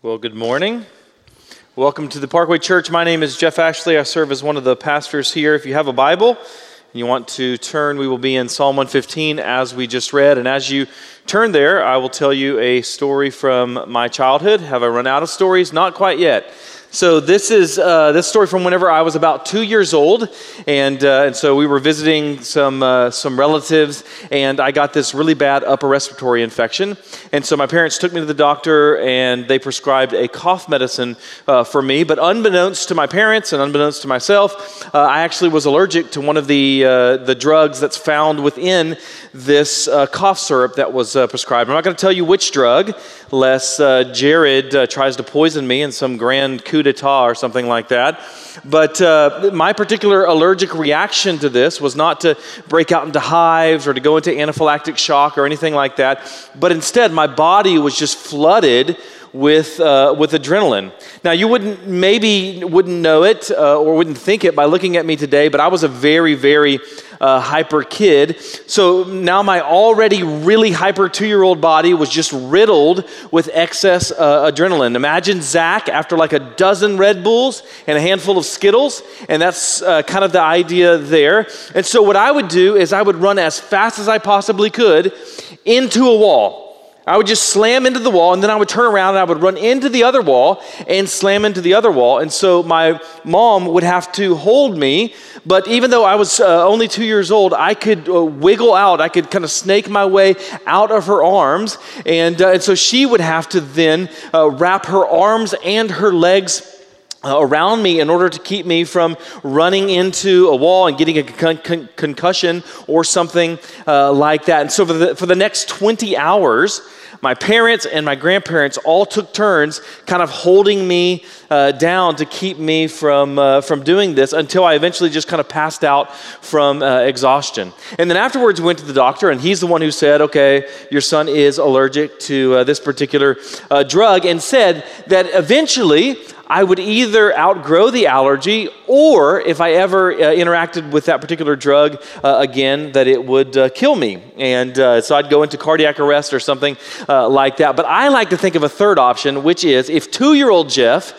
Well, good morning. Welcome to the Parkway Church. My name is Jeff Ashley. I serve as one of the pastors here. If you have a Bible and you want to turn, we will be in Psalm 115 as we just read. And as you turn there, I will tell you a story from my childhood. Have I run out of stories? Not quite yet. So this is uh, this story from whenever I was about two years old, and uh, and so we were visiting some uh, some relatives, and I got this really bad upper respiratory infection, and so my parents took me to the doctor, and they prescribed a cough medicine uh, for me. But unbeknownst to my parents and unbeknownst to myself, uh, I actually was allergic to one of the uh, the drugs that's found within this cough syrup that was prescribed. I'm not going to tell you which drug, lest Jared tries to poison me in some grand coup coup d'etat or something like that. But uh, my particular allergic reaction to this was not to break out into hives or to go into anaphylactic shock or anything like that, but instead my body was just flooded with, uh, with adrenaline. Now, you wouldn't, maybe wouldn't know it uh, or wouldn't think it by looking at me today, but I was a very, very uh, hyper kid. So now my already really hyper two year old body was just riddled with excess uh, adrenaline. Imagine Zach after like a dozen Red Bulls and a handful of Skittles, and that's uh, kind of the idea there. And so what I would do is I would run as fast as I possibly could into a wall. I would just slam into the wall and then I would turn around and I would run into the other wall and slam into the other wall. And so my mom would have to hold me. But even though I was uh, only two years old, I could uh, wiggle out. I could kind of snake my way out of her arms. And, uh, and so she would have to then uh, wrap her arms and her legs around me in order to keep me from running into a wall and getting a con- con- concussion or something uh, like that. And so for the, for the next 20 hours, my parents and my grandparents all took turns kind of holding me uh, down to keep me from, uh, from doing this until I eventually just kind of passed out from uh, exhaustion. And then afterwards, we went to the doctor, and he's the one who said, Okay, your son is allergic to uh, this particular uh, drug, and said that eventually I would either outgrow the allergy or if I ever uh, interacted with that particular drug uh, again, that it would uh, kill me. And uh, so I'd go into cardiac arrest or something uh, like that. But I like to think of a third option, which is if two year old Jeff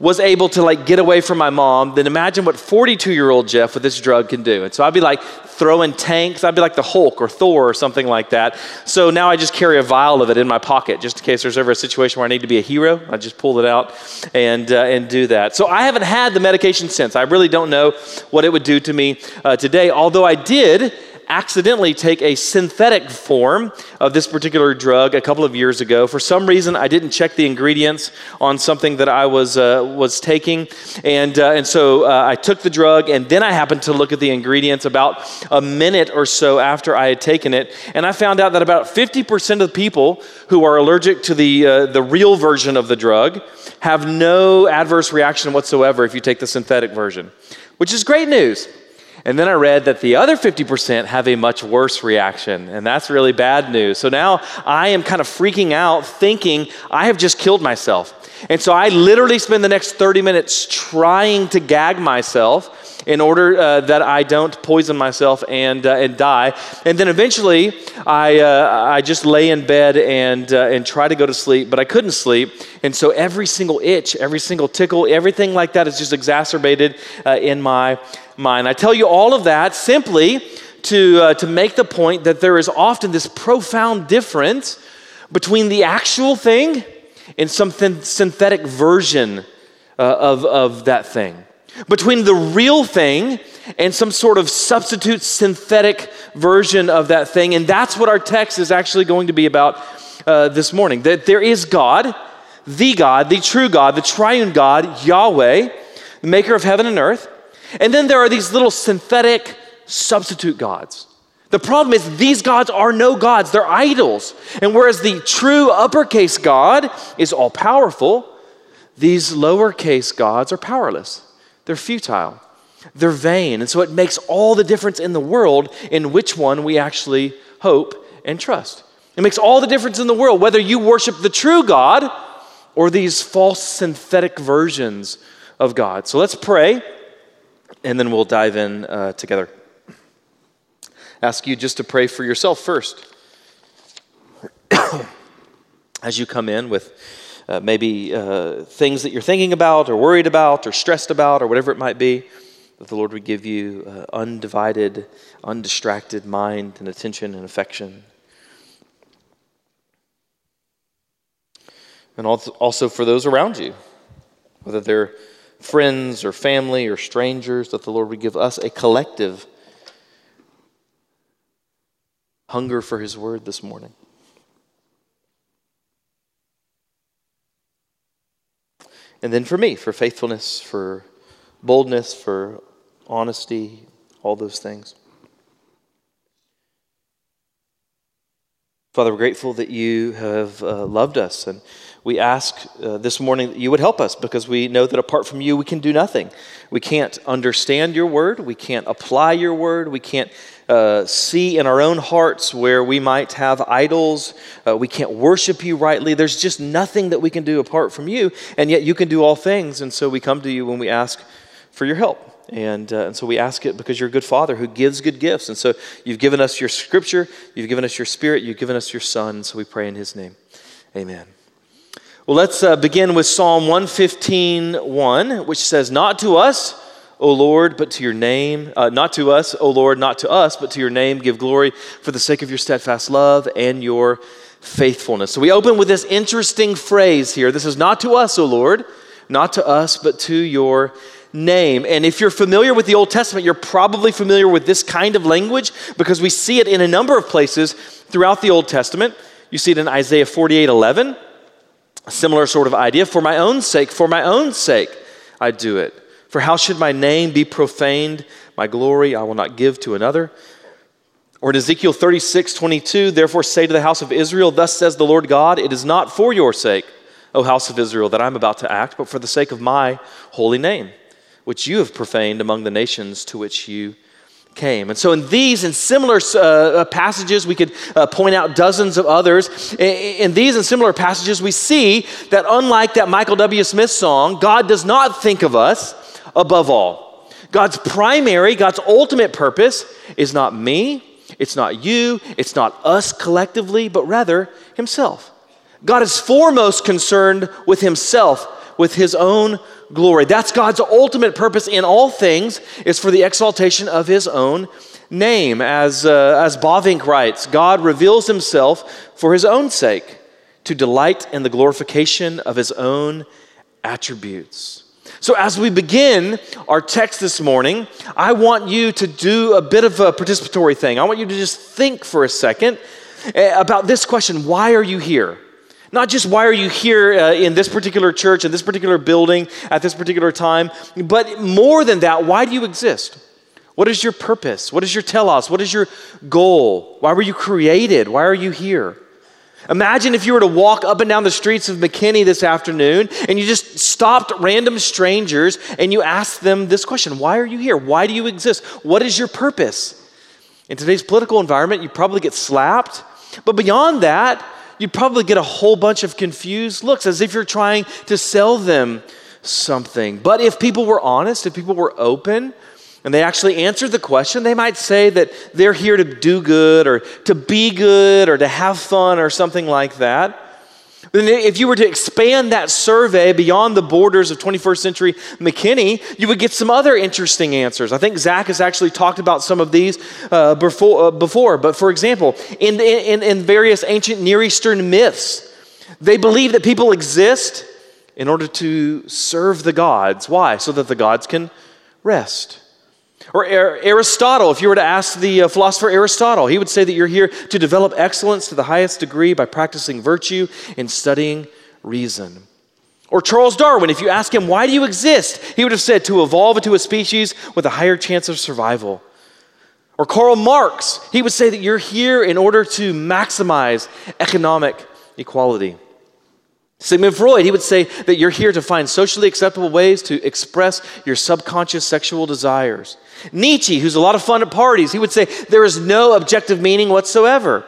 was able to like get away from my mom, then imagine what 42 year old Jeff with this drug can do. And so I'd be like throwing tanks. I'd be like the Hulk or Thor or something like that. So now I just carry a vial of it in my pocket just in case there's ever a situation where I need to be a hero. I just pull it out and, uh, and do that. So I haven't had the medication since. I really don't know what it would do to me uh, today, although I did accidentally take a synthetic form of this particular drug a couple of years ago. For some reason, I didn't check the ingredients on something that I was, uh, was taking. And, uh, and so uh, I took the drug, and then I happened to look at the ingredients about a minute or so after I had taken it. And I found out that about 50% of the people who are allergic to the, uh, the real version of the drug have no adverse reaction whatsoever if you take the synthetic version, which is great news. And then I read that the other 50% have a much worse reaction, and that's really bad news. So now I am kind of freaking out, thinking I have just killed myself. And so I literally spend the next 30 minutes trying to gag myself in order uh, that I don't poison myself and, uh, and die. And then eventually, I, uh, I just lay in bed and, uh, and try to go to sleep, but I couldn't sleep. And so every single itch, every single tickle, everything like that is just exacerbated uh, in my mind. I tell you all of that simply to, uh, to make the point that there is often this profound difference between the actual thing and some th- synthetic version of, of that thing. Between the real thing and some sort of substitute synthetic version of that thing. And that's what our text is actually going to be about uh, this morning. That there is God, the God, the true God, the triune God, Yahweh, the maker of heaven and earth. And then there are these little synthetic substitute gods. The problem is, these gods are no gods, they're idols. And whereas the true uppercase God is all powerful, these lowercase gods are powerless. They're futile, they're vain. And so it makes all the difference in the world in which one we actually hope and trust. It makes all the difference in the world whether you worship the true God or these false synthetic versions of God. So let's pray and then we'll dive in uh, together. Ask you just to pray for yourself first. As you come in with uh, maybe uh, things that you're thinking about or worried about or stressed about or whatever it might be, that the Lord would give you uh, undivided, undistracted mind and attention and affection. And also for those around you, whether they're friends or family or strangers, that the Lord would give us a collective hunger for His word this morning. And then for me, for faithfulness, for boldness, for honesty, all those things. Father, we're grateful that you have uh, loved us. And we ask uh, this morning that you would help us because we know that apart from you, we can do nothing. We can't understand your word. We can't apply your word. We can't uh, see in our own hearts where we might have idols. Uh, we can't worship you rightly. There's just nothing that we can do apart from you, and yet you can do all things. And so we come to you when we ask for your help. And, uh, and so we ask it because you're a good father who gives good gifts. And so you've given us your scripture, you've given us your spirit, you've given us your son. So we pray in his name. Amen. Well, let's uh, begin with Psalm 115 1, which says, Not to us, O Lord, but to your name, uh, not to us, O Lord, not to us, but to your name give glory for the sake of your steadfast love and your faithfulness. So we open with this interesting phrase here. This is not to us, O Lord, not to us, but to your name. And if you're familiar with the Old Testament, you're probably familiar with this kind of language because we see it in a number of places throughout the Old Testament. You see it in Isaiah 48 11, a similar sort of idea. For my own sake, for my own sake, I do it. For how should my name be profaned? My glory I will not give to another. Or in Ezekiel 36, 22, therefore say to the house of Israel, Thus says the Lord God, it is not for your sake, O house of Israel, that I'm about to act, but for the sake of my holy name, which you have profaned among the nations to which you came. And so, in these and similar uh, uh passages, we could uh, point out dozens of others. In, in these and similar passages, we see that unlike that Michael W. Smith song, God does not think of us above all. God's primary, God's ultimate purpose is not me, it's not you, it's not us collectively, but rather Himself. God is foremost concerned with Himself, with His own glory. That's God's ultimate purpose in all things, is for the exaltation of His own name. As, uh, as Bavinck writes, God reveals Himself for His own sake, to delight in the glorification of His own attributes. So, as we begin our text this morning, I want you to do a bit of a participatory thing. I want you to just think for a second eh, about this question why are you here? Not just why are you here uh, in this particular church, in this particular building, at this particular time, but more than that, why do you exist? What is your purpose? What is your telos? What is your goal? Why were you created? Why are you here? Imagine if you were to walk up and down the streets of McKinney this afternoon and you just stopped random strangers and you asked them this question Why are you here? Why do you exist? What is your purpose? In today's political environment, you probably get slapped. But beyond that, you probably get a whole bunch of confused looks as if you're trying to sell them something. But if people were honest, if people were open, and they actually answered the question, they might say that they're here to do good or to be good or to have fun or something like that. But if you were to expand that survey beyond the borders of 21st century McKinney, you would get some other interesting answers. I think Zach has actually talked about some of these uh, before, uh, before. But for example, in, in, in various ancient Near Eastern myths, they believe that people exist in order to serve the gods. Why? So that the gods can rest. Or Aristotle, if you were to ask the uh, philosopher Aristotle, he would say that you're here to develop excellence to the highest degree by practicing virtue and studying reason. Or Charles Darwin, if you ask him, why do you exist? He would have said, to evolve into a species with a higher chance of survival. Or Karl Marx, he would say that you're here in order to maximize economic equality. Sigmund Freud, he would say that you're here to find socially acceptable ways to express your subconscious sexual desires. Nietzsche, who's a lot of fun at parties, he would say there is no objective meaning whatsoever.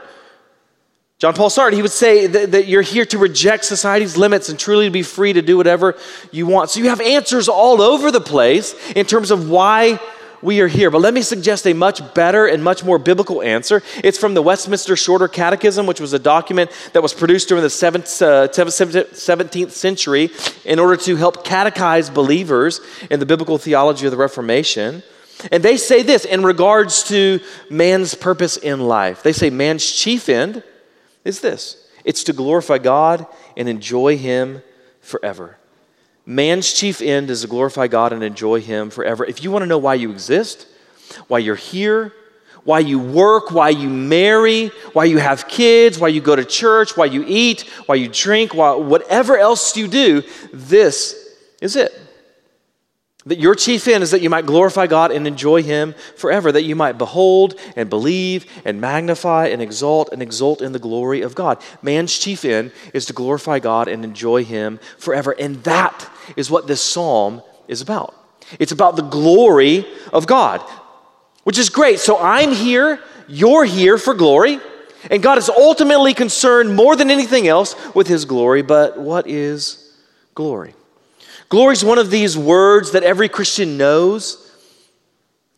John Paul Sartre, he would say that, that, you're here to reject society's limits and truly to be free to do whatever you want. So you have answers all over the place in terms of why we are here. But let me suggest a much better and much more biblical answer. It's from the Westminster Shorter Catechism, which was a document that was produced during the 17th uh, century in order to help catechize believers in the biblical theology of the Reformation. And they say this in regards to man's purpose in life. They say man's chief end is this it's to glorify God and enjoy Him forever. Man's chief end is to glorify God and enjoy Him forever. If you want to know why you exist, why you're here, why you work, why you marry, why you have kids, why you go to church, why you eat, why you drink, why, whatever else you do, this is it. That your chief end is that you might glorify God and enjoy Him forever, that you might behold and believe and magnify and exalt and exult in the glory of God. Man's chief end is to glorify God and enjoy Him forever. And that is what this psalm is about. It's about the glory of God, which is great. So I'm here, you're here for glory, and God is ultimately concerned more than anything else with His glory. But what is glory? Glory is one of these words that every Christian knows,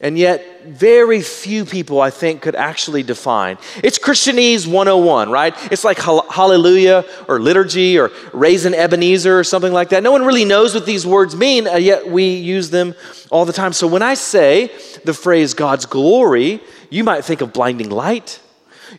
and yet very few people, I think, could actually define. It's Christianese 101, right? It's like hallelujah or liturgy or raising Ebenezer or something like that. No one really knows what these words mean, yet we use them all the time. So when I say the phrase God's glory, you might think of blinding light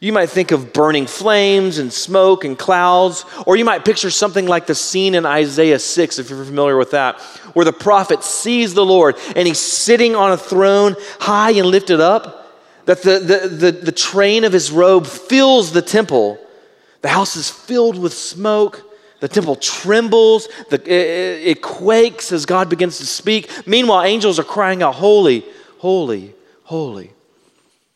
you might think of burning flames and smoke and clouds, or you might picture something like the scene in Isaiah 6, if you're familiar with that, where the prophet sees the Lord and he's sitting on a throne high and lifted up, that the, the, the, the train of his robe fills the temple. The house is filled with smoke. The temple trembles, the, it, it quakes as God begins to speak. Meanwhile, angels are crying out, Holy, holy, holy.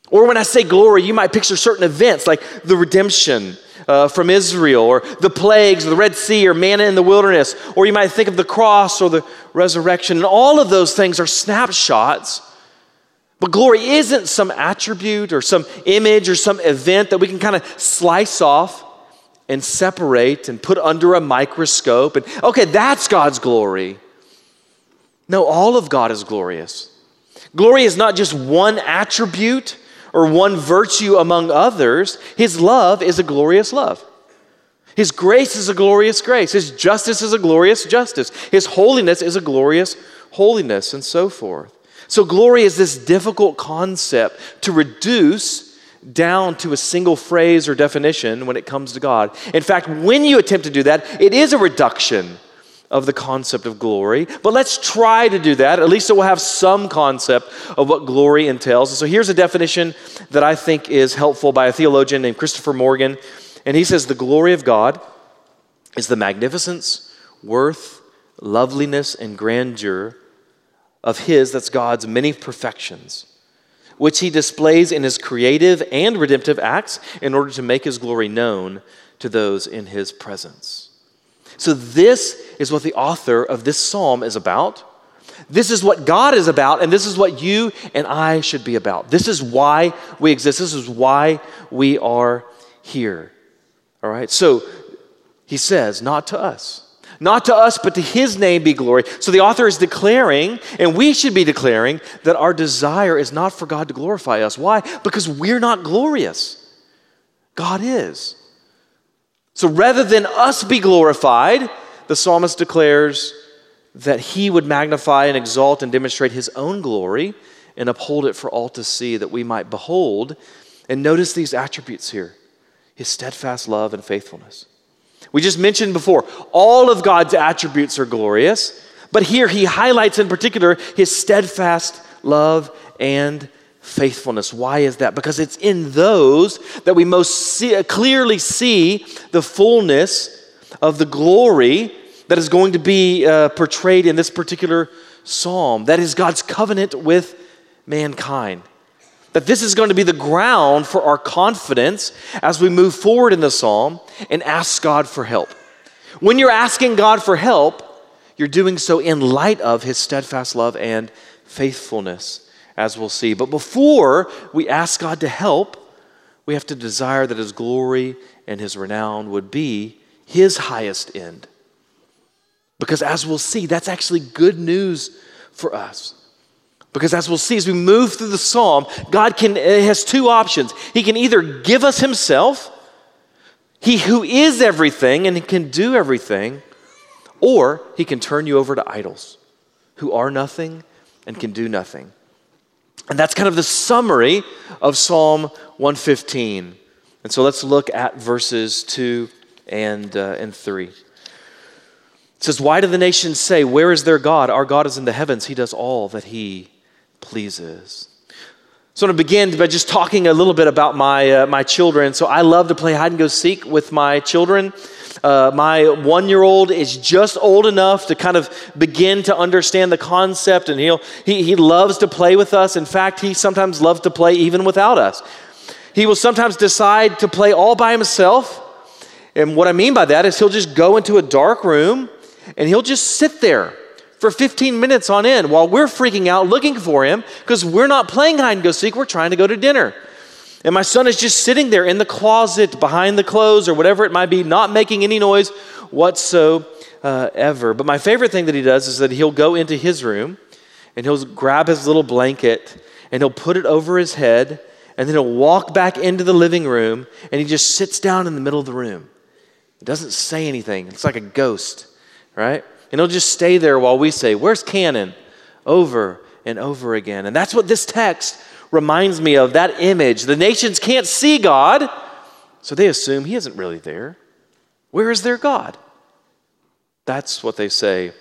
Or when I say glory, you might picture certain events like the redemption uh, from Israel, or the plagues, or the Red Sea, or manna in the wilderness, or you might think of the cross or the resurrection. And all of those things are snapshots. But glory isn't some attribute or some image or some event that we can kind of slice off and separate and put under a microscope. And okay, that's God's glory. No, all of God is glorious. Glory is not just one attribute or one virtue among others, his love is a glorious love. His grace is a glorious grace. His justice is a glorious justice. His holiness is a glorious holiness, and so forth. So, glory is this difficult concept to reduce down to a single phrase or definition when it comes to God. In fact, when you attempt to do that, it is a reduction of the concept of glory. But let's try to do that. At least it will have some concept of what glory entails. And so here's a definition that I think is helpful by a theologian named Christopher Morgan. And he says the glory of God is the magnificence, worth, loveliness, and grandeur of His, that's God's many perfections, which He displays in His creative and redemptive acts in order to make His glory known to those in His presence. So, this is what the author of this psalm is about. This is what God is about, and this is what you and I should be about. This is why we exist. This is why we are here. All right? So, he says, not to us. Not to us, but to his name be glory. So the author is declaring, and we should be declaring, that our desire is not for God to glorify us. Why? Because we're not glorious. God is. So rather than us be glorified, the psalmist declares that he would magnify and exalt and demonstrate his own glory and uphold it for all to see that we might behold. And notice these attributes here his steadfast love and faithfulness. We just mentioned before, all of God's attributes are glorious, but here he highlights in particular his steadfast love and faithfulness. Why is that? Because it's in those that we most see, clearly see the fullness of the glory that is going to be uh, portrayed in this particular psalm. That is God's covenant with mankind. That this is going to be the ground for our confidence as we move forward in the psalm and ask God for help. When you're asking God for help, you're doing so in light of his steadfast love and faithfulness as we'll see. But before we ask God to help, we have to desire that His glory and His renown would be His highest end. Because as we'll see, that's actually good news for us. Because as we'll see as we move through the psalm, God can uh, has two options. He can either give us himself, he who is everything and can do everything, or he can turn you over to idols who are nothing and can do nothing. And that's kind of the summary of Psalm 115. And so let's look at verses 2 and, uh, and 3. It says, Why do the nations say, Where is their God? Our God is in the heavens. He does all that he pleases. So I'm going to begin by just talking a little bit about my, uh, my children. So I love to play hide and go seek with my children. Uh, my one year old is just old enough to kind of begin to understand the concept, and he'll, he, he loves to play with us. In fact, he sometimes loves to play even without us. He will sometimes decide to play all by himself. And what I mean by that is he'll just go into a dark room and he'll just sit there for 15 minutes on end while we're freaking out looking for him because we're not playing hide and go seek, we're trying to go to dinner. And my son is just sitting there in the closet behind the clothes or whatever it might be, not making any noise whatsoever. But my favorite thing that he does is that he'll go into his room and he'll grab his little blanket and he'll put it over his head and then he'll walk back into the living room and he just sits down in the middle of the room. He doesn't say anything. It's like a ghost, right? And he'll just stay there while we say, Where's Cannon? over and over again. And that's what this text reminds me of that image. The nations can't see God, so they assume he isn't really there. Where is their God? That's what they say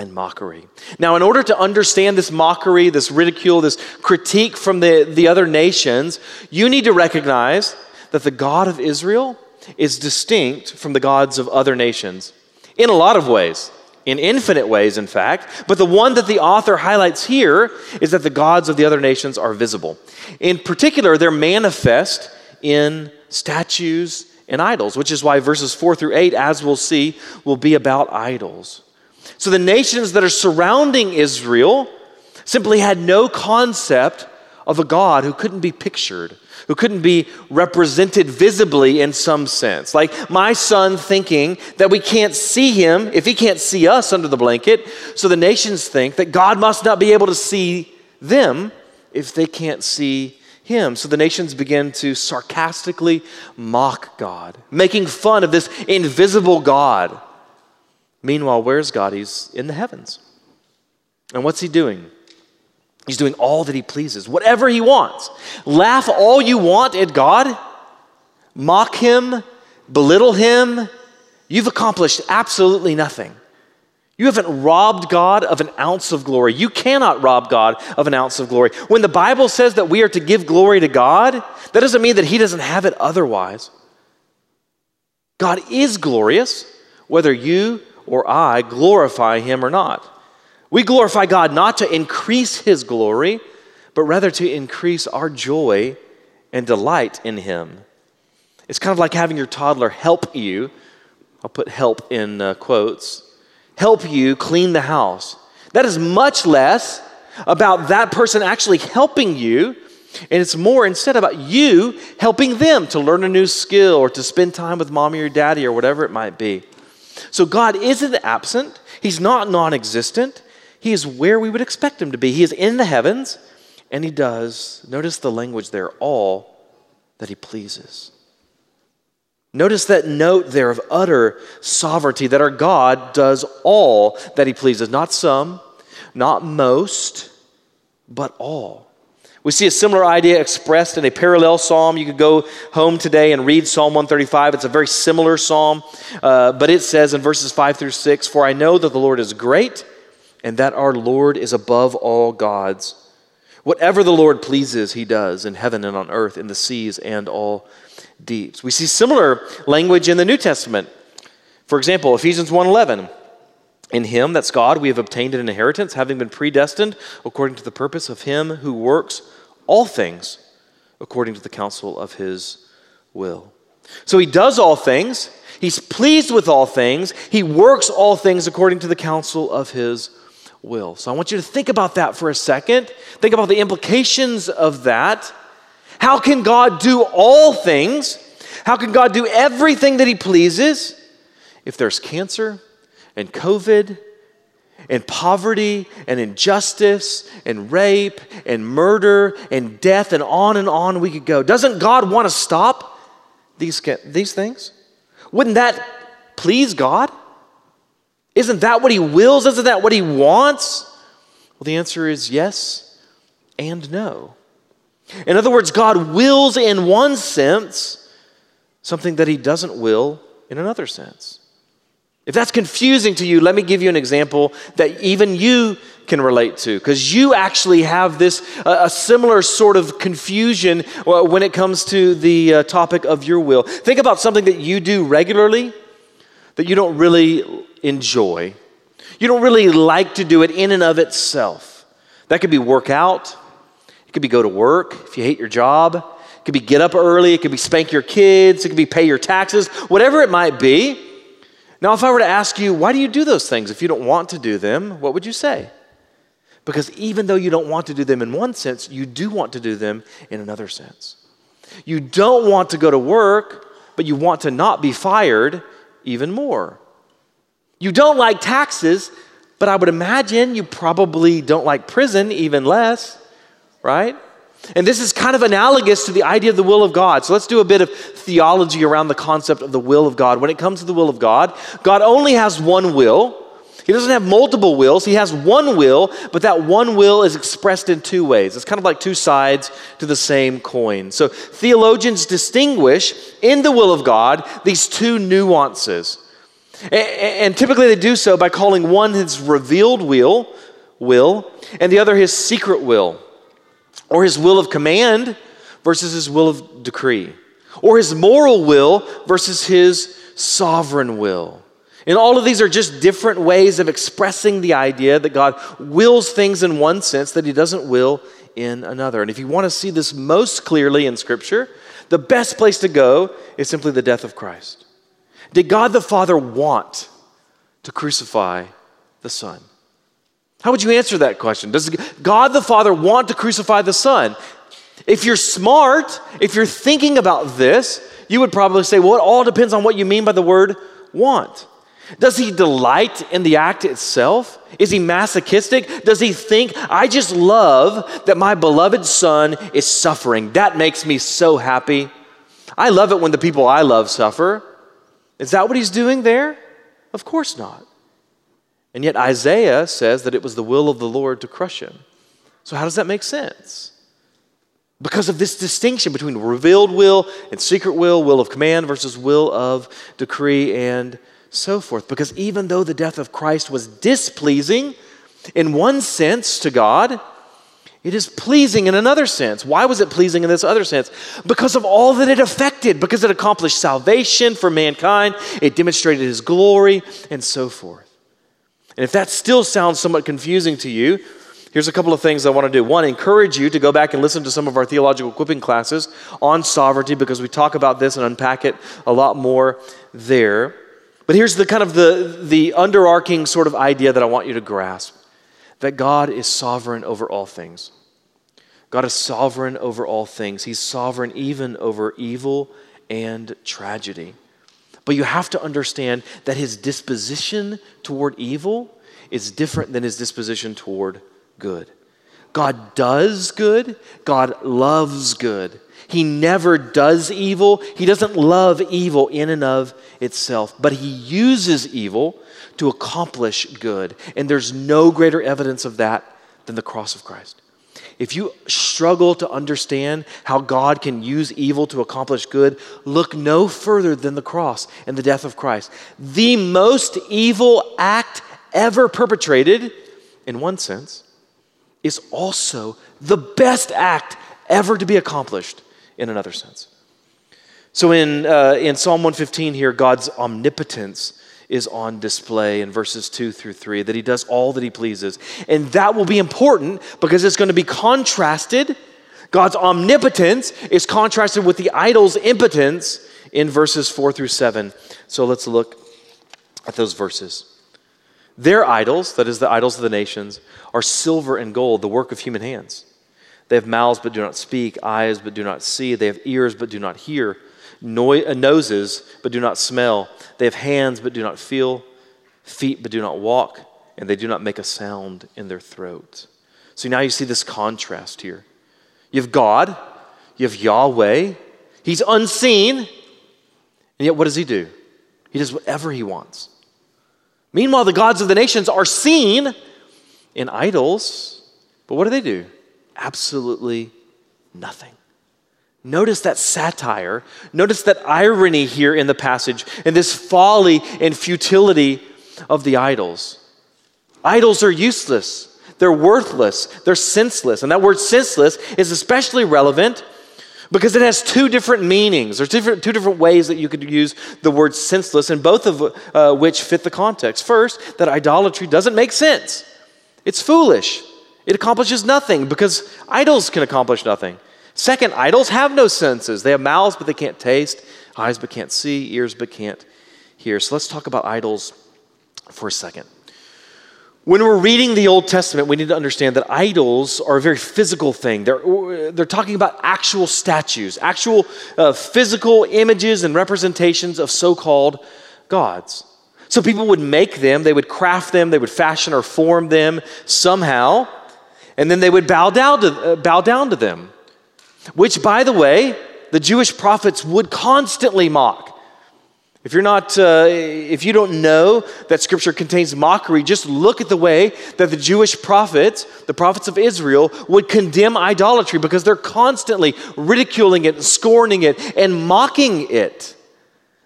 in mockery. Now, in order to understand this mockery, this ridicule, this critique from the, the other nations, you need to recognize that the God of Israel is distinct from the gods of other nations in a lot of ways, in infinite ways, in fact. But the one that the author highlights here is that the gods of the other nations are visible. In particular, they're manifest in statues and idols, which is why verses 4 through 8, as we'll see, will be about idols. So the nations that are surrounding Israel simply had no concept of a God who couldn't be pictured, who couldn't be represented visibly in some sense. Like my son thinking that we can't see him if he can't see us under the blanket. So the nations think that God must not be able to see them if they can't see him. So the nations begin to sarcastically mock God, making fun of this invisible God. Meanwhile, where's God? He's in the heavens. And what's he doing? He's doing all that he pleases, whatever he wants. Laugh all you want at God, mock him, belittle him. You've accomplished absolutely nothing. You haven't robbed God of an ounce of glory. You cannot rob God of an ounce of glory. When the Bible says that we are to give glory to God, that doesn't mean that he doesn't have it otherwise. God is glorious, whether you or I glorify him or not. We glorify God not to increase His glory, but rather to increase our joy and delight in Him. It's kind of like having your toddler help you. I'll put help in uh, quotes. Help you clean the house. That is much less about that person actually helping you, and it's more instead about you helping them to learn a new skill or to spend time with mommy or daddy or whatever it might be. So God isn't absent, He's not non existent. He is where we would expect him to be. He is in the heavens, and he does, notice the language there, all that he pleases. Notice that note there of utter sovereignty that our God does all that he pleases, not some, not most, but all. We see a similar idea expressed in a parallel psalm. You could go home today and read Psalm 135. It's a very similar psalm, uh, but it says in verses 5 through 6 For I know that the Lord is great and that our Lord is above all gods. Whatever the Lord pleases, he does in heaven and on earth, in the seas and all deeps. We see similar language in the New Testament. For example, Ephesians 1:11. In him, that's God, we have obtained an inheritance, having been predestined according to the purpose of him who works all things according to the counsel of his will. So he does all things, he's pleased with all things, he works all things according to the counsel of his will. So I want you to think about that for a second. Think about the implications of that. How can God do all things? How can God do everything that He pleases if there's cancer and COVID and poverty and injustice and rape and murder and death and on and on we could go. Doesn't God want to stop these, these things? Wouldn't that please God? Isn't that what He wills? Isn't that what He wants? Well, the answer is yes and no. In other words, God wills in one sense something that He doesn't will in another sense. If that's confusing to you, let me give you an example that even you can relate to, because you actually have this uh, a similar sort of confusion uh, when it comes to the uh, topic of your will. Think about something that you do regularly that you don't really enjoy. You don't really like to do it in and of itself. That could be work out, it could be go to work if you hate your job, it could be get up early, it could be spank your kids, it could be pay your taxes, whatever it might be. Now, if I were to ask you, why do you do those things if you don't want to do them, what would you say? Because even though you don't want to do them in one sense, you do want to do them in another sense. You don't want to go to work, but you want to not be fired even more. You don't like taxes, but I would imagine you probably don't like prison even less, right? And this is kind of analogous to the idea of the will of God. So let's do a bit of theology around the concept of the will of God. When it comes to the will of God, God only has one will. He doesn't have multiple wills. He has one will, but that one will is expressed in two ways. It's kind of like two sides to the same coin. So theologians distinguish in the will of God these two nuances. And typically they do so by calling one his revealed will, will, and the other his secret will or his will of command versus his will of decree, or his moral will versus his sovereign will. And all of these are just different ways of expressing the idea that God wills things in one sense that he doesn't will in another. And if you want to see this most clearly in Scripture, the best place to go is simply the death of Christ. Did God the Father want to crucify the Son? How would you answer that question? Does God the Father want to crucify the Son? If you're smart, if you're thinking about this, you would probably say, well, it all depends on what you mean by the word want. Does he delight in the act itself? Is he masochistic? Does he think, I just love that my beloved son is suffering? That makes me so happy. I love it when the people I love suffer. Is that what he's doing there? Of course not. And yet Isaiah says that it was the will of the Lord to crush him. So, how does that make sense? Because of this distinction between revealed will and secret will, will of command versus will of decree, and so forth. Because even though the death of Christ was displeasing in one sense to God, it is pleasing in another sense. Why was it pleasing in this other sense? Because of all that it affected, because it accomplished salvation for mankind, it demonstrated his glory, and so forth. And if that still sounds somewhat confusing to you, here's a couple of things I want to do. One, encourage you to go back and listen to some of our theological equipping classes on sovereignty because we talk about this and unpack it a lot more there. But here's the kind of the, the underarching sort of idea that I want you to grasp that God is sovereign over all things. God is sovereign over all things. He's sovereign even over evil and tragedy. But you have to understand that his disposition toward evil is different than his disposition toward good. God does good, God loves good. He never does evil. He doesn't love evil in and of itself, but he uses evil to accomplish good. And there's no greater evidence of that than the cross of Christ. If you struggle to understand how God can use evil to accomplish good, look no further than the cross and the death of Christ. The most evil act ever perpetrated, in one sense, is also the best act ever to be accomplished in another sense. So in, uh, in Psalm 115 here, God's omnipotence is on display in verses 2 through 3, that he does all that he pleases. And that will be important because it's going to be contrasted. God's omnipotence is contrasted with the idol's impotence in verses 4 through 7. So let's look at those verses. Their idols, that is, the idols of the nations, are silver and gold, the work of human hands. They have mouths but do not speak, eyes but do not see, they have ears but do not hear uh, noses but do not smell. They have hands but do not feel, feet but do not walk, and they do not make a sound in their throat. So now you see this contrast here. You have God, you have Yahweh, He's unseen, and yet what does He do? He does whatever He wants. Meanwhile, the gods of the nations are seen in idols, but what do they do? Absolutely nothing. Notice that satire. Notice that irony here in the passage and this folly and futility of the idols. Idols are useless, they're worthless, they're senseless. And that word senseless is especially relevant because it has two different meanings. There's different, two different ways that you could use the word senseless, and both of uh, which fit the context. First, that idolatry doesn't make sense, it's foolish. It accomplishes nothing because idols can accomplish nothing. Second, idols have no senses. They have mouths, but they can't taste, eyes, but can't see, ears, but can't hear. So let's talk about idols for a second. When we're reading the Old Testament, we need to understand that idols are a very physical thing. They're, they're talking about actual statues, actual uh, physical images and representations of so called gods. So people would make them, they would craft them, they would fashion or form them somehow, and then they would bow down to, uh, bow down to them which, by the way, the Jewish prophets would constantly mock. If you're not, uh, if you don't know that Scripture contains mockery, just look at the way that the Jewish prophets, the prophets of Israel, would condemn idolatry because they're constantly ridiculing it, scorning it, and mocking it.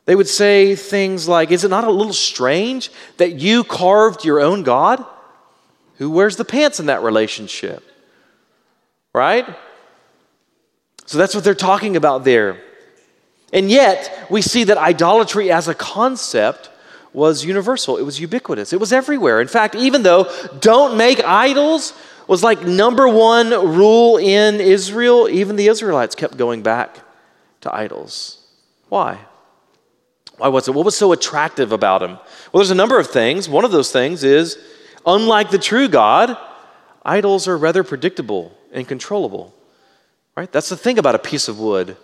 They would say things like, "Is it not a little strange that you carved your own God? Who wears the pants in that relationship?" Right? So that's what they're talking about there. And yet, we see that idolatry as a concept was universal, it was ubiquitous, it was everywhere. In fact, even though don't make idols was like number one rule in Israel, even the Israelites kept going back to idols. Why? Why was it? What was so attractive about them? Well, there's a number of things. One of those things is, unlike the true God, idols are rather predictable and controllable. Right? That's the thing about a piece of wood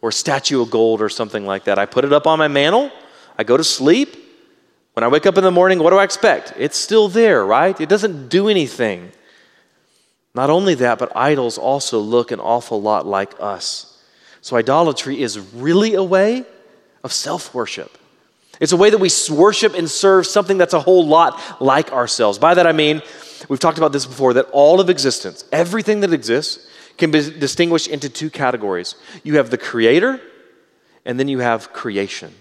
or a statue of gold or something like that. I put it up on my mantle, I go to sleep. When I wake up in the morning, what do I expect? It's still there, right? It doesn't do anything. Not only that, but idols also look an awful lot like us. So, idolatry is really a way of self worship. It's a way that we worship and serve something that's a whole lot like ourselves. By that I mean, we've talked about this before, that all of existence, everything that exists, can be distinguished into two categories you have the creator, and then you have creation.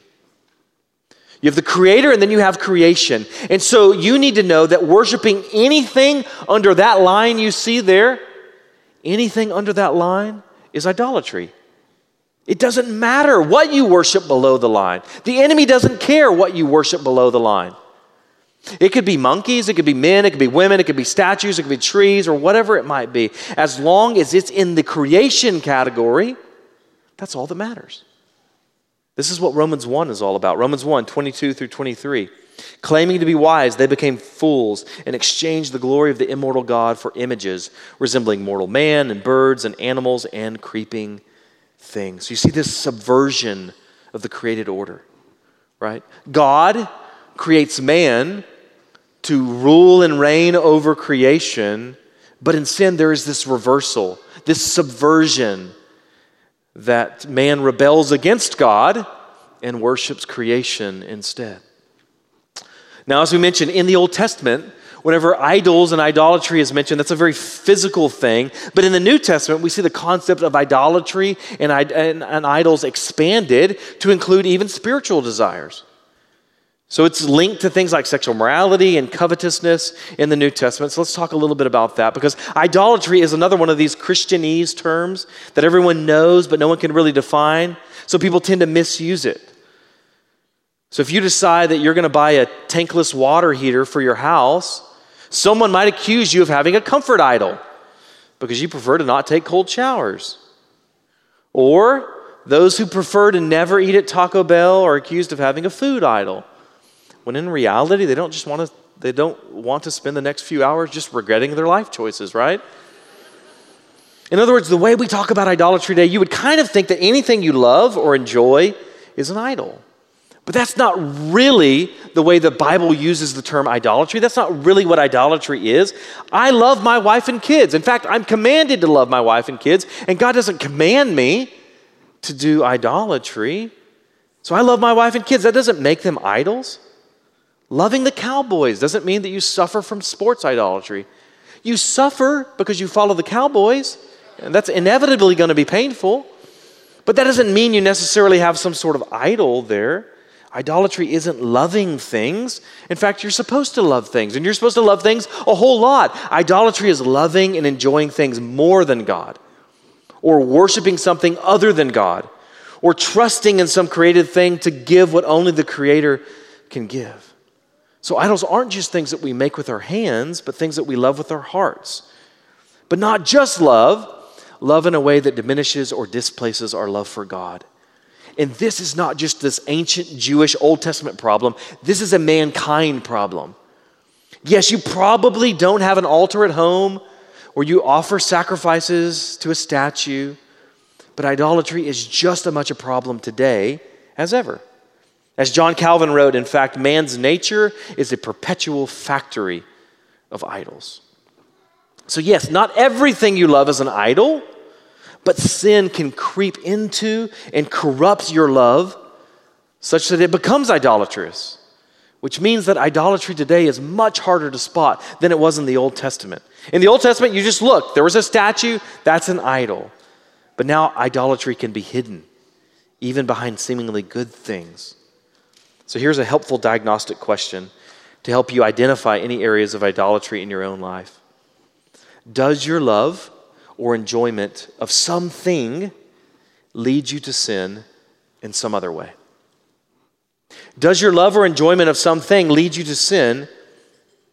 You have the creator and then you have creation. And so you need to know that worshiping anything under that line you see there, anything under that line is idolatry. It doesn't matter what you worship below the line. The enemy doesn't care what you worship below the line. It could be monkeys, it could be men, it could be women, it could be statues, it could be trees, or whatever it might be. As long as it's in the creation category, that's all that matters. This is what Romans 1 is all about. Romans 1 22 through 23. Claiming to be wise, they became fools and exchanged the glory of the immortal God for images resembling mortal man and birds and animals and creeping things. You see this subversion of the created order, right? God creates man to rule and reign over creation, but in sin, there is this reversal, this subversion that man rebels against God and worships creation instead. Now, as we mentioned in the Old Testament, whenever idols and idolatry is mentioned, that's a very physical thing. But in the New Testament, we see the concept of idolatry and, and, and idols expanded to include even spiritual desires. So it's linked to things like sexual morality and covetousness in the New Testament. So let's talk a little bit about that because idolatry is another one of these Christianese terms that everyone knows but no one can really define. So people tend to misuse it. So if you decide that you're going to buy a tankless water heater for your house, someone might accuse you of having a comfort idol because you prefer to not take cold showers. Or those who prefer to never eat at Taco Bell are accused of having a food idol when in reality they don't just want to they don't want to spend the next few hours just regretting their life choices, right? In other words, the way we talk about idolatry today, you would kind of think that anything you love or enjoy is an idol. But that's not really the way the Bible uses the term idolatry. That's not really what idolatry is. I love my wife and kids. In fact, I'm commanded to love my wife and kids, and God doesn't command me to do idolatry. So I love my wife and kids. That doesn't make them idols. Loving the Cowboys doesn't mean that you suffer from sports idolatry. You suffer because you follow the Cowboys, and that's inevitably going to be painful. But that doesn't mean you necessarily have some sort of idol there. Idolatry isn't loving things. In fact, you're supposed to love things, and you're supposed to love things a whole lot. Idolatry is loving and enjoying things more than God, or worshiping something other than God, or trusting in some created thing to give what only the Creator can give. So, idols aren't just things that we make with our hands, but things that we love with our hearts. But not just love, love in a way that diminishes or displaces our love for God. And this is not just this ancient Jewish Old Testament problem, this is a mankind problem. Yes, you probably don't have an altar at home where you offer sacrifices to a statue, but idolatry is just as much a problem today as ever. As John Calvin wrote, in fact, man's nature is a perpetual factory of idols. So, yes, not everything you love is an idol, but sin can creep into and corrupt your love such that it becomes idolatrous, which means that idolatry today is much harder to spot than it was in the Old Testament. In the Old Testament, you just look, there was a statue, that's an idol. But now idolatry can be hidden, even behind seemingly good things. So here's a helpful diagnostic question to help you identify any areas of idolatry in your own life. Does your love or enjoyment of something leads you to sin in some other way? Does your love or enjoyment of something lead you to sin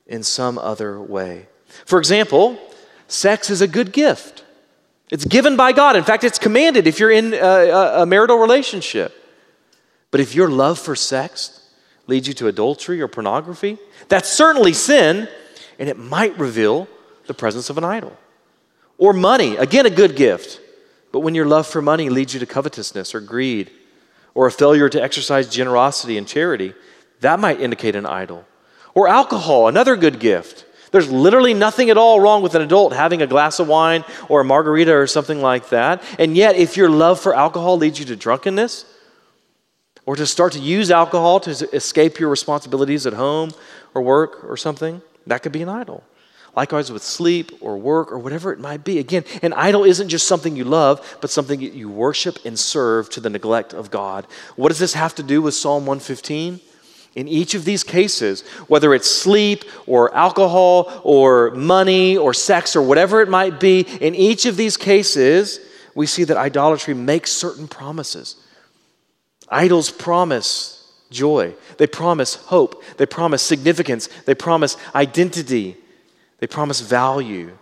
in some other way? For example, sex is a good gift. It's given by God. In fact, it's commanded if you're in a, a, marital relationship. But if your love for sex leads you to adultery or pornography, that's certainly sin, and it might reveal the presence of an idol. Or money, again, a good gift. But when your love for money leads you to covetousness or greed, or a failure to exercise generosity and charity, that might indicate an idol. Or alcohol, another good gift. There's literally nothing at all wrong with an adult having a glass of wine or a margarita or something like that. And yet, if your love for alcohol leads you to drunkenness, or to start to use alcohol to escape your responsibilities at home or work or something, that could be an idol. Likewise with sleep or work or whatever it might be. Again, an idol isn't just something you love, but something you worship and serve to the neglect of God. What does this have to do with Psalm 115? In each of these cases, whether it's sleep or alcohol or money or sex or whatever it might be, in each of these cases, we see that idolatry makes certain promises. Idols promise joy, they promise hope, they promise significance, they promise identity. They promise value.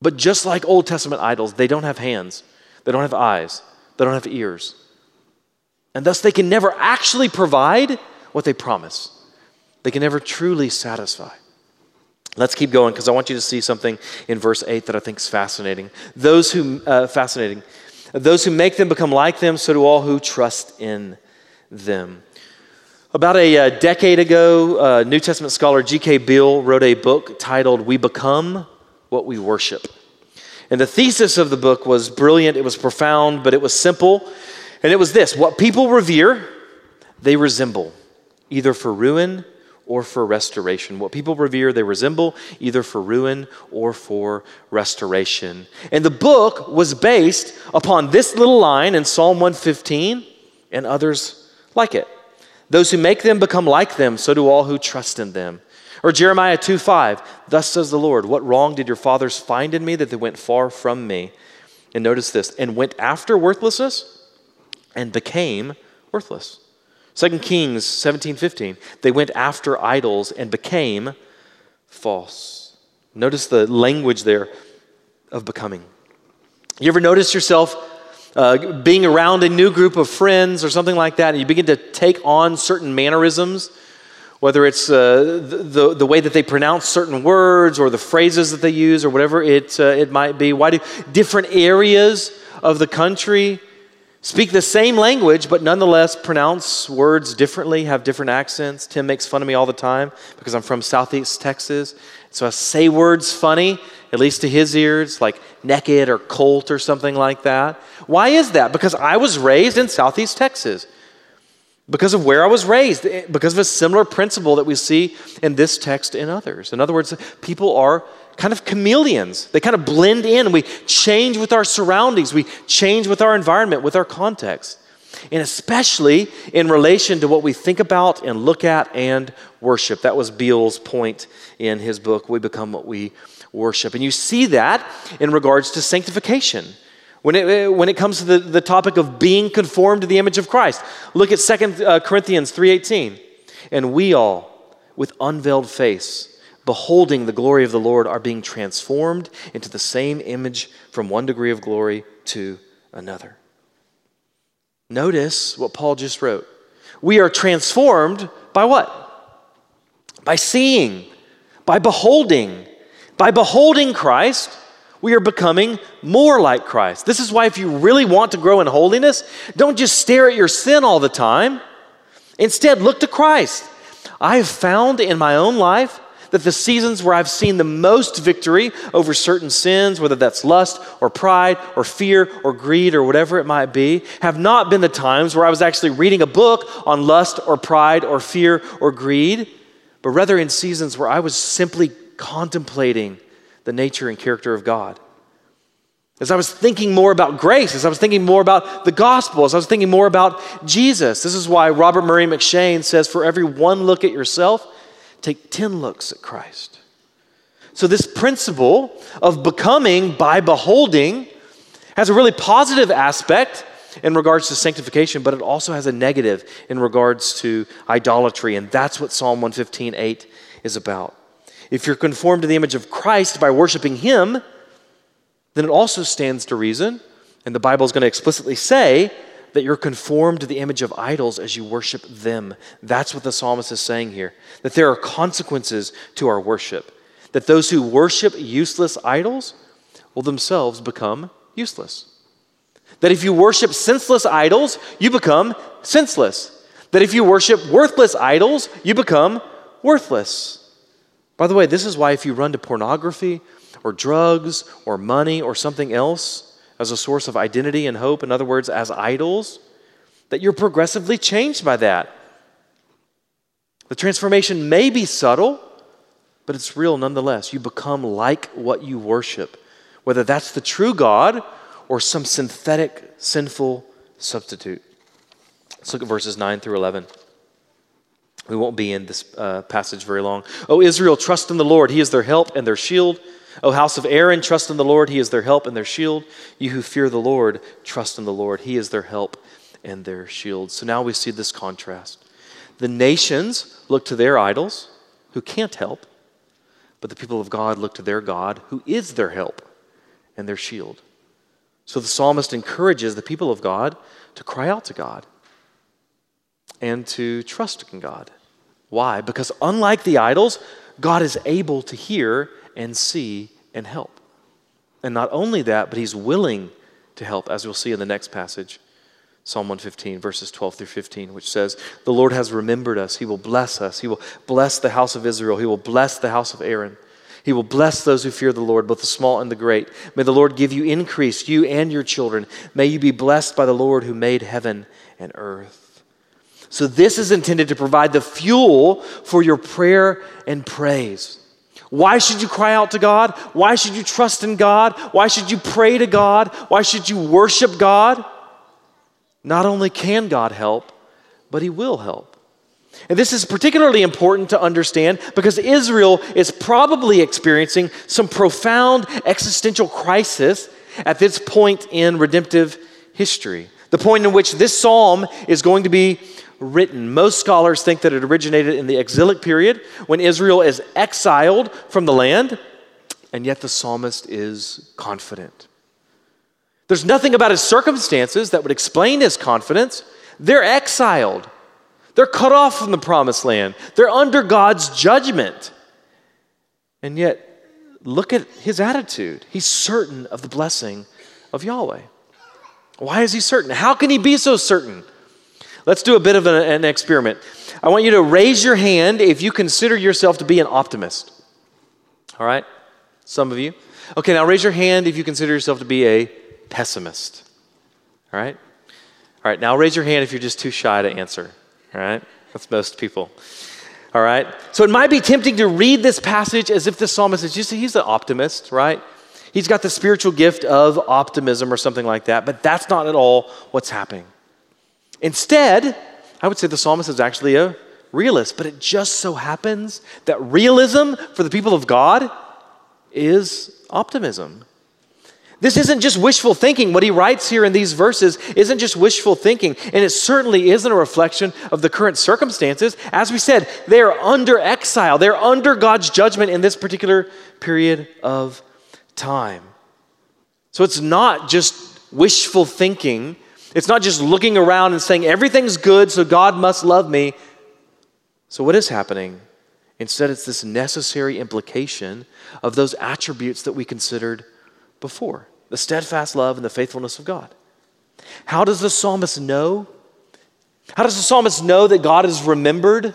But just like Old Testament idols, they don't have hands, they don't have eyes, they don't have ears. And thus, they can never actually provide what they promise. They can never truly satisfy. Let's keep going because I want you to see something in verse 8 that I think is fascinating. Those who, uh, fascinating. Those who make them become like them, so do all who trust in them. About a, a uh, decade ago, uh, New Testament scholar G.K. Beale wrote a book titled We Become What We Worship. And the thesis of the book was brilliant, it was profound, but it was simple. And it was this what people revere, they resemble, either for ruin or for restoration. What people revere, they resemble either for ruin or for restoration. And the book was based upon this little line in Psalm 115 and others like it. Those who make them become like them, so do all who trust in them. Or Jeremiah 2 5, thus says the Lord, What wrong did your fathers find in me that they went far from me? And notice this, and went after worthlessness and became worthless. 2 Kings 17 15, they went after idols and became false. Notice the language there of becoming. You ever notice yourself uh, being around a new group of friends or something like that, and you begin to take on certain mannerisms, whether it's uh, the, the way that they pronounce certain words or the phrases that they use or whatever it, uh, it might be. Why do different areas of the country speak the same language, but nonetheless pronounce words differently, have different accents. Tim makes fun of me all the time because I'm from Southeast Texas. So I say words funny, at least to his ears, like naked or colt or something like that. Why is that? Because I was raised in Southeast Texas. Because of where I was raised, eh, because of a similar principle that we see in this text and others. In other words, people are kind of chameleons. They kind of blend in. We change with our surroundings, we change with our environment, with our context. And especially in relation to what we think about and look at and worship. That was Beale's point in his book, We Become What We Worship. And you see that in regards to sanctification. When it, when it comes to the, the topic of being conformed to the image of Christ, look at 2 uh, Corinthians 3.18. And we all, with unveiled face, beholding the glory of the Lord, are being transformed into the same image from one degree of glory to another. Notice what Paul just wrote. We are transformed by what? By seeing, by beholding. By beholding Christ, we are becoming more like Christ. This is why, if you really want to grow in holiness, don't just stare at your sin all the time. Instead, look to Christ. I have found in my own life that the seasons where I've seen the most victory over certain sins, whether that's lust or pride or fear or greed or whatever it might be, have not been the times where I was actually reading a book on lust or pride or fear or greed, but rather in seasons where I was simply contemplating the nature and character of God. As I was thinking more about grace, as I was thinking more about the gospel, as I was thinking more about Jesus. This is why Robert Murray M'Cheyne says, For every one look at yourself, take 10 looks at Christ. So, this principle of becoming by beholding has a really positive aspect in regards to sanctification, but it also has a negative in regards to idolatry. And that's what Psalm 115 8 is about. If you're conformed to the image of Christ by worshiping Him, then it also stands to reason, and the Bible is going to explicitly say that you're conformed to the image of idols as you worship them. That's what the psalmist is saying here. That there are consequences to our worship. That those who worship useless idols will themselves become useless. That if you worship senseless idols, you become senseless. That if you worship worthless idols, you become worthless. By the way, this is why if you run to pornography or drugs or money or something else, as a source of identity and hope, in other words, as idols, that you're progressively changed by that. The transformation may be subtle, but it's real nonetheless. You become like what you worship, whether that's the true God or some synthetic, sinful substitute. Let's look at verses 9 through 11. We won't be in this uh, passage very long. Oh, Israel, trust in the Lord. He is their help and their shield. O house of Aaron, trust in the Lord. He is their help and their shield. You who fear the Lord, trust in the Lord. He is their help and their shield. So now we see this contrast. The nations look to their idols, who can't help, but the people of God look to their God, who is their help and their shield. So the psalmist encourages the people of God to cry out to God and to trust in God. Why? Because unlike the idols, God is able to hear and see and help. And not only that, but he's willing to help, as we'll see in the next passage, Psalm 115, verses 12 through 15, which says, The Lord has remembered us. He will bless us. He will bless the house of Israel. He will bless the house of Aaron. He will bless those who fear the Lord, both the small and the great. May the Lord give you increase, you and your children. May you be blessed by the Lord who made heaven and earth. So, this is intended to provide the fuel for your prayer and praise. Why should you cry out to God? Why should you trust in God? Why should you pray to God? Why should you worship God? Not only can God help, but He will help. And this is particularly important to understand because Israel is probably experiencing some profound existential crisis at this point in redemptive history. The point in which this psalm is going to be written. Most scholars think that it originated in the exilic period when Israel is exiled from the land, and yet the psalmist is confident. There's nothing about his circumstances that would explain his confidence. They're exiled, they're cut off from the promised land, they're under God's judgment. And yet, look at his attitude. He's certain of the blessing of Yahweh. Why is he certain? How can he be so certain? Let's do a bit of an, an experiment. I want you to raise your hand if you consider yourself to be an optimist. All right? Some of you. Okay, now raise your hand if you consider yourself to be a pessimist. All right? All right, now raise your hand if you're just too shy to answer. All right? That's most people. All right? So it might be tempting to read this passage as if the psalmist is just, he's an optimist, right? He's got the spiritual gift of optimism or something like that, but that's not at all what's happening. Instead, I would say the psalmist is actually a realist, but it just so happens that realism for the people of God is optimism. This isn't just wishful thinking. What he writes here in these verses isn't just wishful thinking, and it certainly isn't a reflection of the current circumstances. As we said, they are under exile, they're under God's judgment in this particular period of time. So it's not just wishful thinking, it's not just looking around and saying, everything's good, so God must love me. So, what is happening? Instead, it's this necessary implication of those attributes that we considered before the steadfast love and the faithfulness of God. How does the psalmist know? How does the psalmist know that God has remembered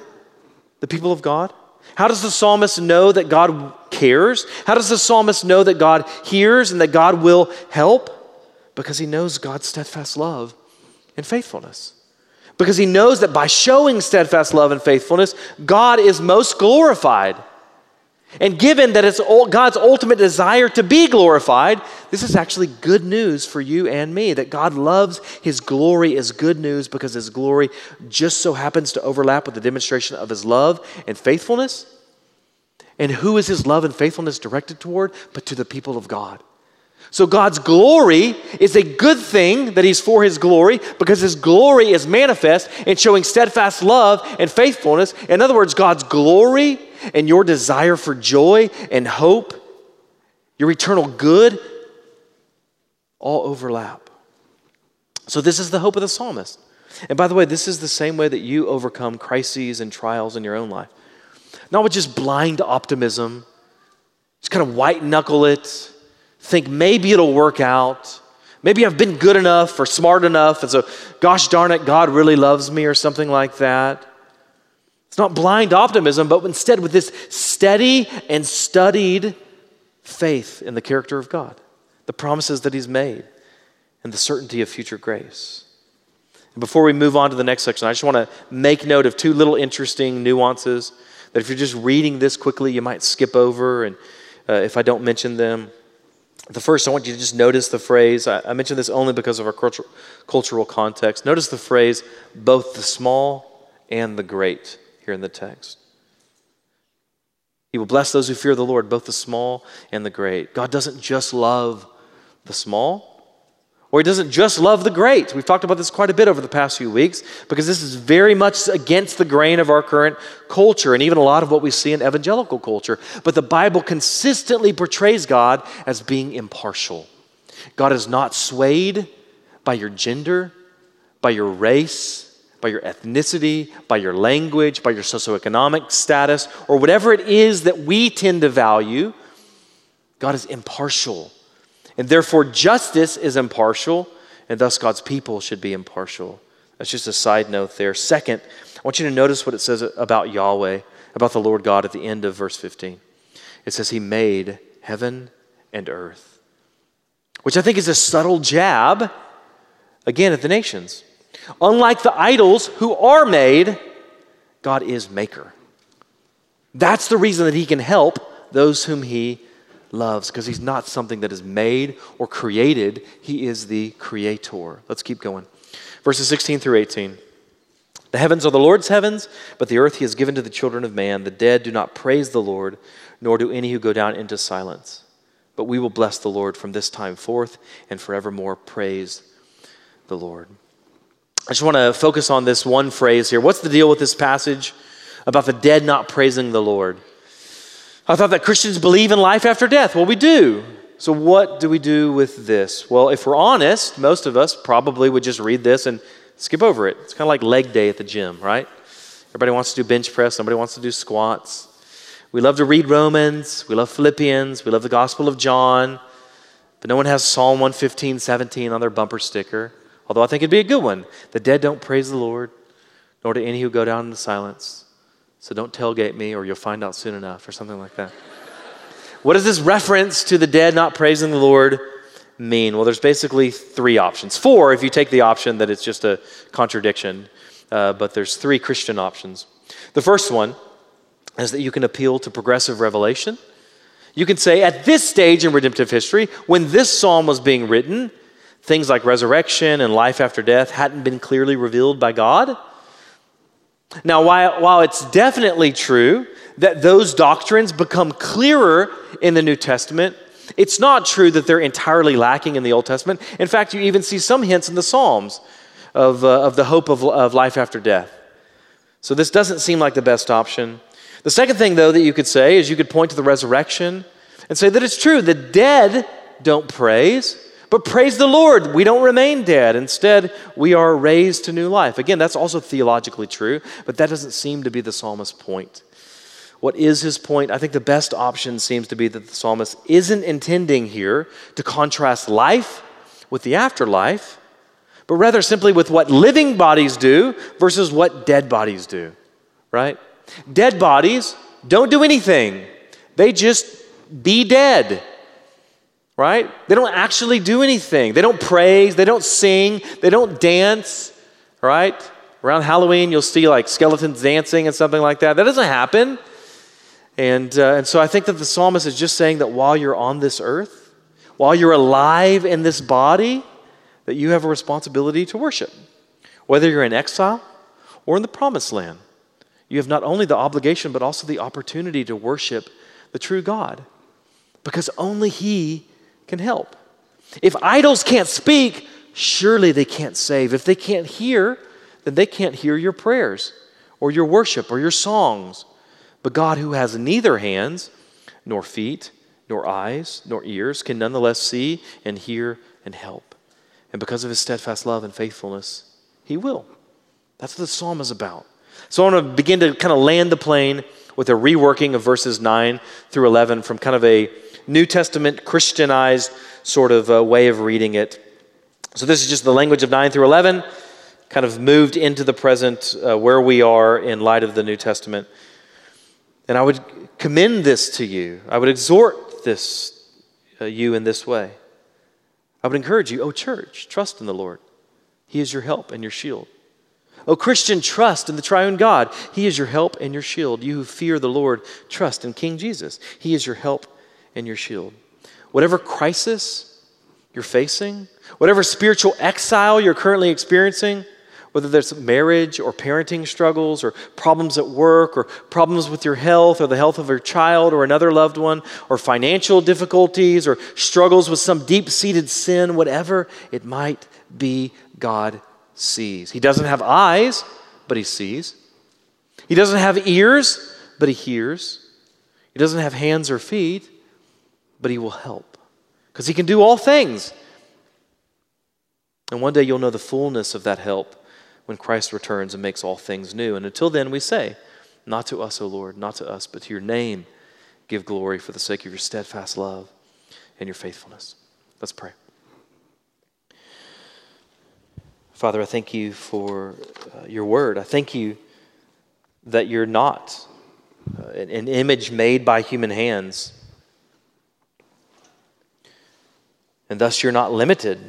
the people of God? How does the psalmist know that God cares? How does the psalmist know that God hears and that God will help? Because he knows God's steadfast love and faithfulness. Because he knows that by showing steadfast love and faithfulness, God is most glorified. And given that it's God's ultimate desire to be glorified, this is actually good news for you and me. That God loves His glory is good news because His glory just so happens to overlap with the demonstration of His love and faithfulness. And who is His love and faithfulness directed toward? But to the people of God. So God's glory is a good thing that He's for His glory because His glory is manifest in showing steadfast love and faithfulness. In other words, God's glory and your desire for joy and hope, your eternal good, all overlap. So, this is the hope of the psalmist. And by the way, this is the same way that you overcome crises and trials in your own life. Not with just blind optimism, just kind of white knuckle it, think maybe it'll work out. Maybe I've been good enough or smart enough, and so, gosh darn it, God really loves me or something like that. It's not blind optimism, but instead with this steady and studied faith in the character of God, the promises that He's made, and the certainty of future grace. And before we move on to the next section, I just want to make note of two little interesting nuances that if you're just reading this quickly, you might skip over, and uh, if I don't mention them. The first, I want you to just notice the phrase. I, I mention this only because of our culture, cultural context. Notice the phrase, both the small and the great here in the text. He will bless those who fear the Lord, both the small and the great. God doesn't just love the small, or He doesn't just love the great. We've talked about this quite a bit over the past few weeks because this is very much against the grain of our current culture and even a lot of what we see in evangelical culture. But the Bible consistently portrays God as being impartial. God is not swayed by your gender, by your race, by your ethnicity, by your language, by your socioeconomic status, or whatever it is that we tend to value, God is impartial. And therefore, justice is impartial, and thus God's people should be impartial. That's just a side note there. Second, I want you to notice what it says about Yahweh, about the Lord God at the end of verse 15. It says, He made heaven and earth, which I think is a subtle jab, again, at the nations. Unlike the idols who are made, God is maker. That's the reason that he can help those whom he loves, because he's not something that is made or created, he is the creator. Let's keep going. Verses 16 through 18. The heavens are the Lord's heavens, but the earth he has given to the children of man. The dead do not praise the Lord, nor do any who go down into silence. But we will bless the Lord from this time forth and forevermore. Praise the Lord. I just want to focus on this one phrase here. What's the deal with this passage about the dead not praising the Lord? I thought that Christians believe in life after death. Well, we do. So, what do we do with this? Well, if we're honest, most of us probably would just read this and skip over it. It's kind of like leg day at the gym, right? Everybody wants to do bench press, somebody wants to do squats. We love to read Romans, we love Philippians, we love the Gospel of John. But no one has Psalm 115, 17 on their bumper sticker, although I think it'd be a good one. The dead don't praise the Lord, nor do any who go down into silence. So don't tailgate me, or you'll find out soon enough, or something like that. what does this reference to the dead not praising the Lord mean? Well, there's basically three options. Four, if you take the option that it's just a contradiction, uh, but there's three Christian options. The first one is that you can appeal to progressive revelation. You can say, at this stage in redemptive history, when this psalm was being written, things like resurrection and life after death hadn't been clearly revealed by God. Now, while, while it's definitely true that those doctrines become clearer in the New Testament, it's not true that they're entirely lacking in the Old Testament. In fact, you even see some hints in the Psalms of, uh, of the hope of, of life after death. So, this doesn't seem like the best option. The second thing, though, that you could say is you could point to the resurrection and say that it's true. The dead don't praise, but praise the Lord. We don't remain dead. Instead, we are raised to new life. Again, that's also theologically true, but that doesn't seem to be the psalmist's point. What is his point? I think the best option seems to be that the psalmist isn't intending here to contrast life with the afterlife, but rather simply with what living bodies do versus what dead bodies do, right? Dead bodies don't do anything, they just be dead, right? They don't actually do anything. They don't praise, they don't sing, they don't dance, right? Around Halloween, you'll see like skeletons dancing and something like that. That doesn't happen. And, uh, and so I think that the psalmist is just saying that while you're on this earth, while you're alive in this body, that you have a responsibility to worship. Whether you're in exile or in the promised land, you have not only the obligation, but also the opportunity to worship the true God because only He can help. If idols can't speak, surely they can't save. If they can't hear, then they can't hear your prayers or your worship or your songs. But God, who has neither hands, nor feet, nor eyes, nor ears, can nonetheless see and hear and help. And because of his steadfast love and faithfulness, he will. That's what the psalm is about. So I want to begin to kind of land the plane with a reworking of verses 9 through 11 from kind of a New Testament Christianized sort of uh, way of reading it. So this is just the language of 9 through 11, kind of moved into the present uh, where we are in light of the New Testament. And I would commend this to you. I would exhort this uh, you in this way. I would encourage you, oh church, trust in the Lord. He is your help and your shield. O Christian, trust in the triune God. He is your help and your shield. You who fear the Lord, trust in King Jesus. He is your help and your shield. Whatever crisis you're facing, whatever spiritual exile you're currently experiencing, whether there's marriage or parenting struggles or problems at work or problems with your health or the health of your child or another loved one or financial difficulties or struggles with some deep seated sin, whatever it might be, God sees. He doesn't have eyes, but he sees. He doesn't have ears, but he hears. He doesn't have hands or feet, but he will help because he can do all things. And one day you'll know the fullness of that help when Christ returns and makes all things new. And until then, we say, Not to us, O Lord, not to us, but to your name give glory for the sake of your steadfast love and your faithfulness. Let's pray. Father, I thank you for uh, your word. I thank you that you're not uh, an, an image made by human hands. And thus, you're not limited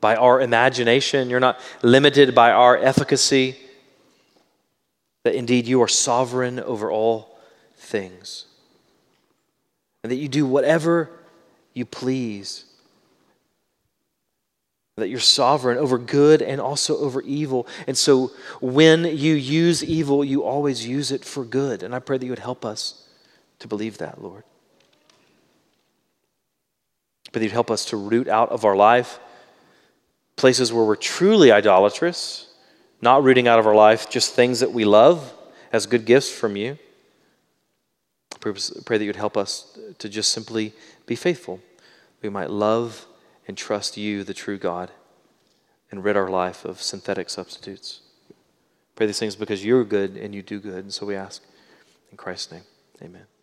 by our imagination. You're not limited by our efficacy. That indeed you are sovereign over all things. And that you do whatever you please that you're sovereign over good and also over evil. And so when you use evil, you always use it for good. And I pray that you would help us to believe that, Lord. But that you'd help us to root out of our life places where we're truly idolatrous, not rooting out of our life just things that we love as good gifts from you. Pray that you'd help us to just simply be faithful. We might love and trust you, the true God, and rid our life of synthetic substitutes. Pray these things because you're good and you do good. And so we ask in Christ's name, amen.